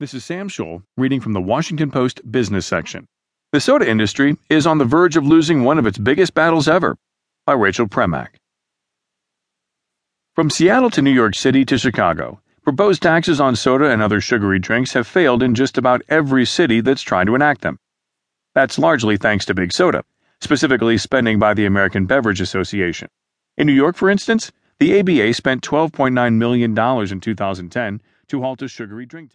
This is Sam Scholl reading from the Washington Post business section. The soda industry is on the verge of losing one of its biggest battles ever by Rachel Premack. From Seattle to New York City to Chicago, proposed taxes on soda and other sugary drinks have failed in just about every city that's trying to enact them. That's largely thanks to Big Soda, specifically spending by the American Beverage Association. In New York, for instance, the ABA spent $12.9 million in 2010 to halt a sugary drink tax.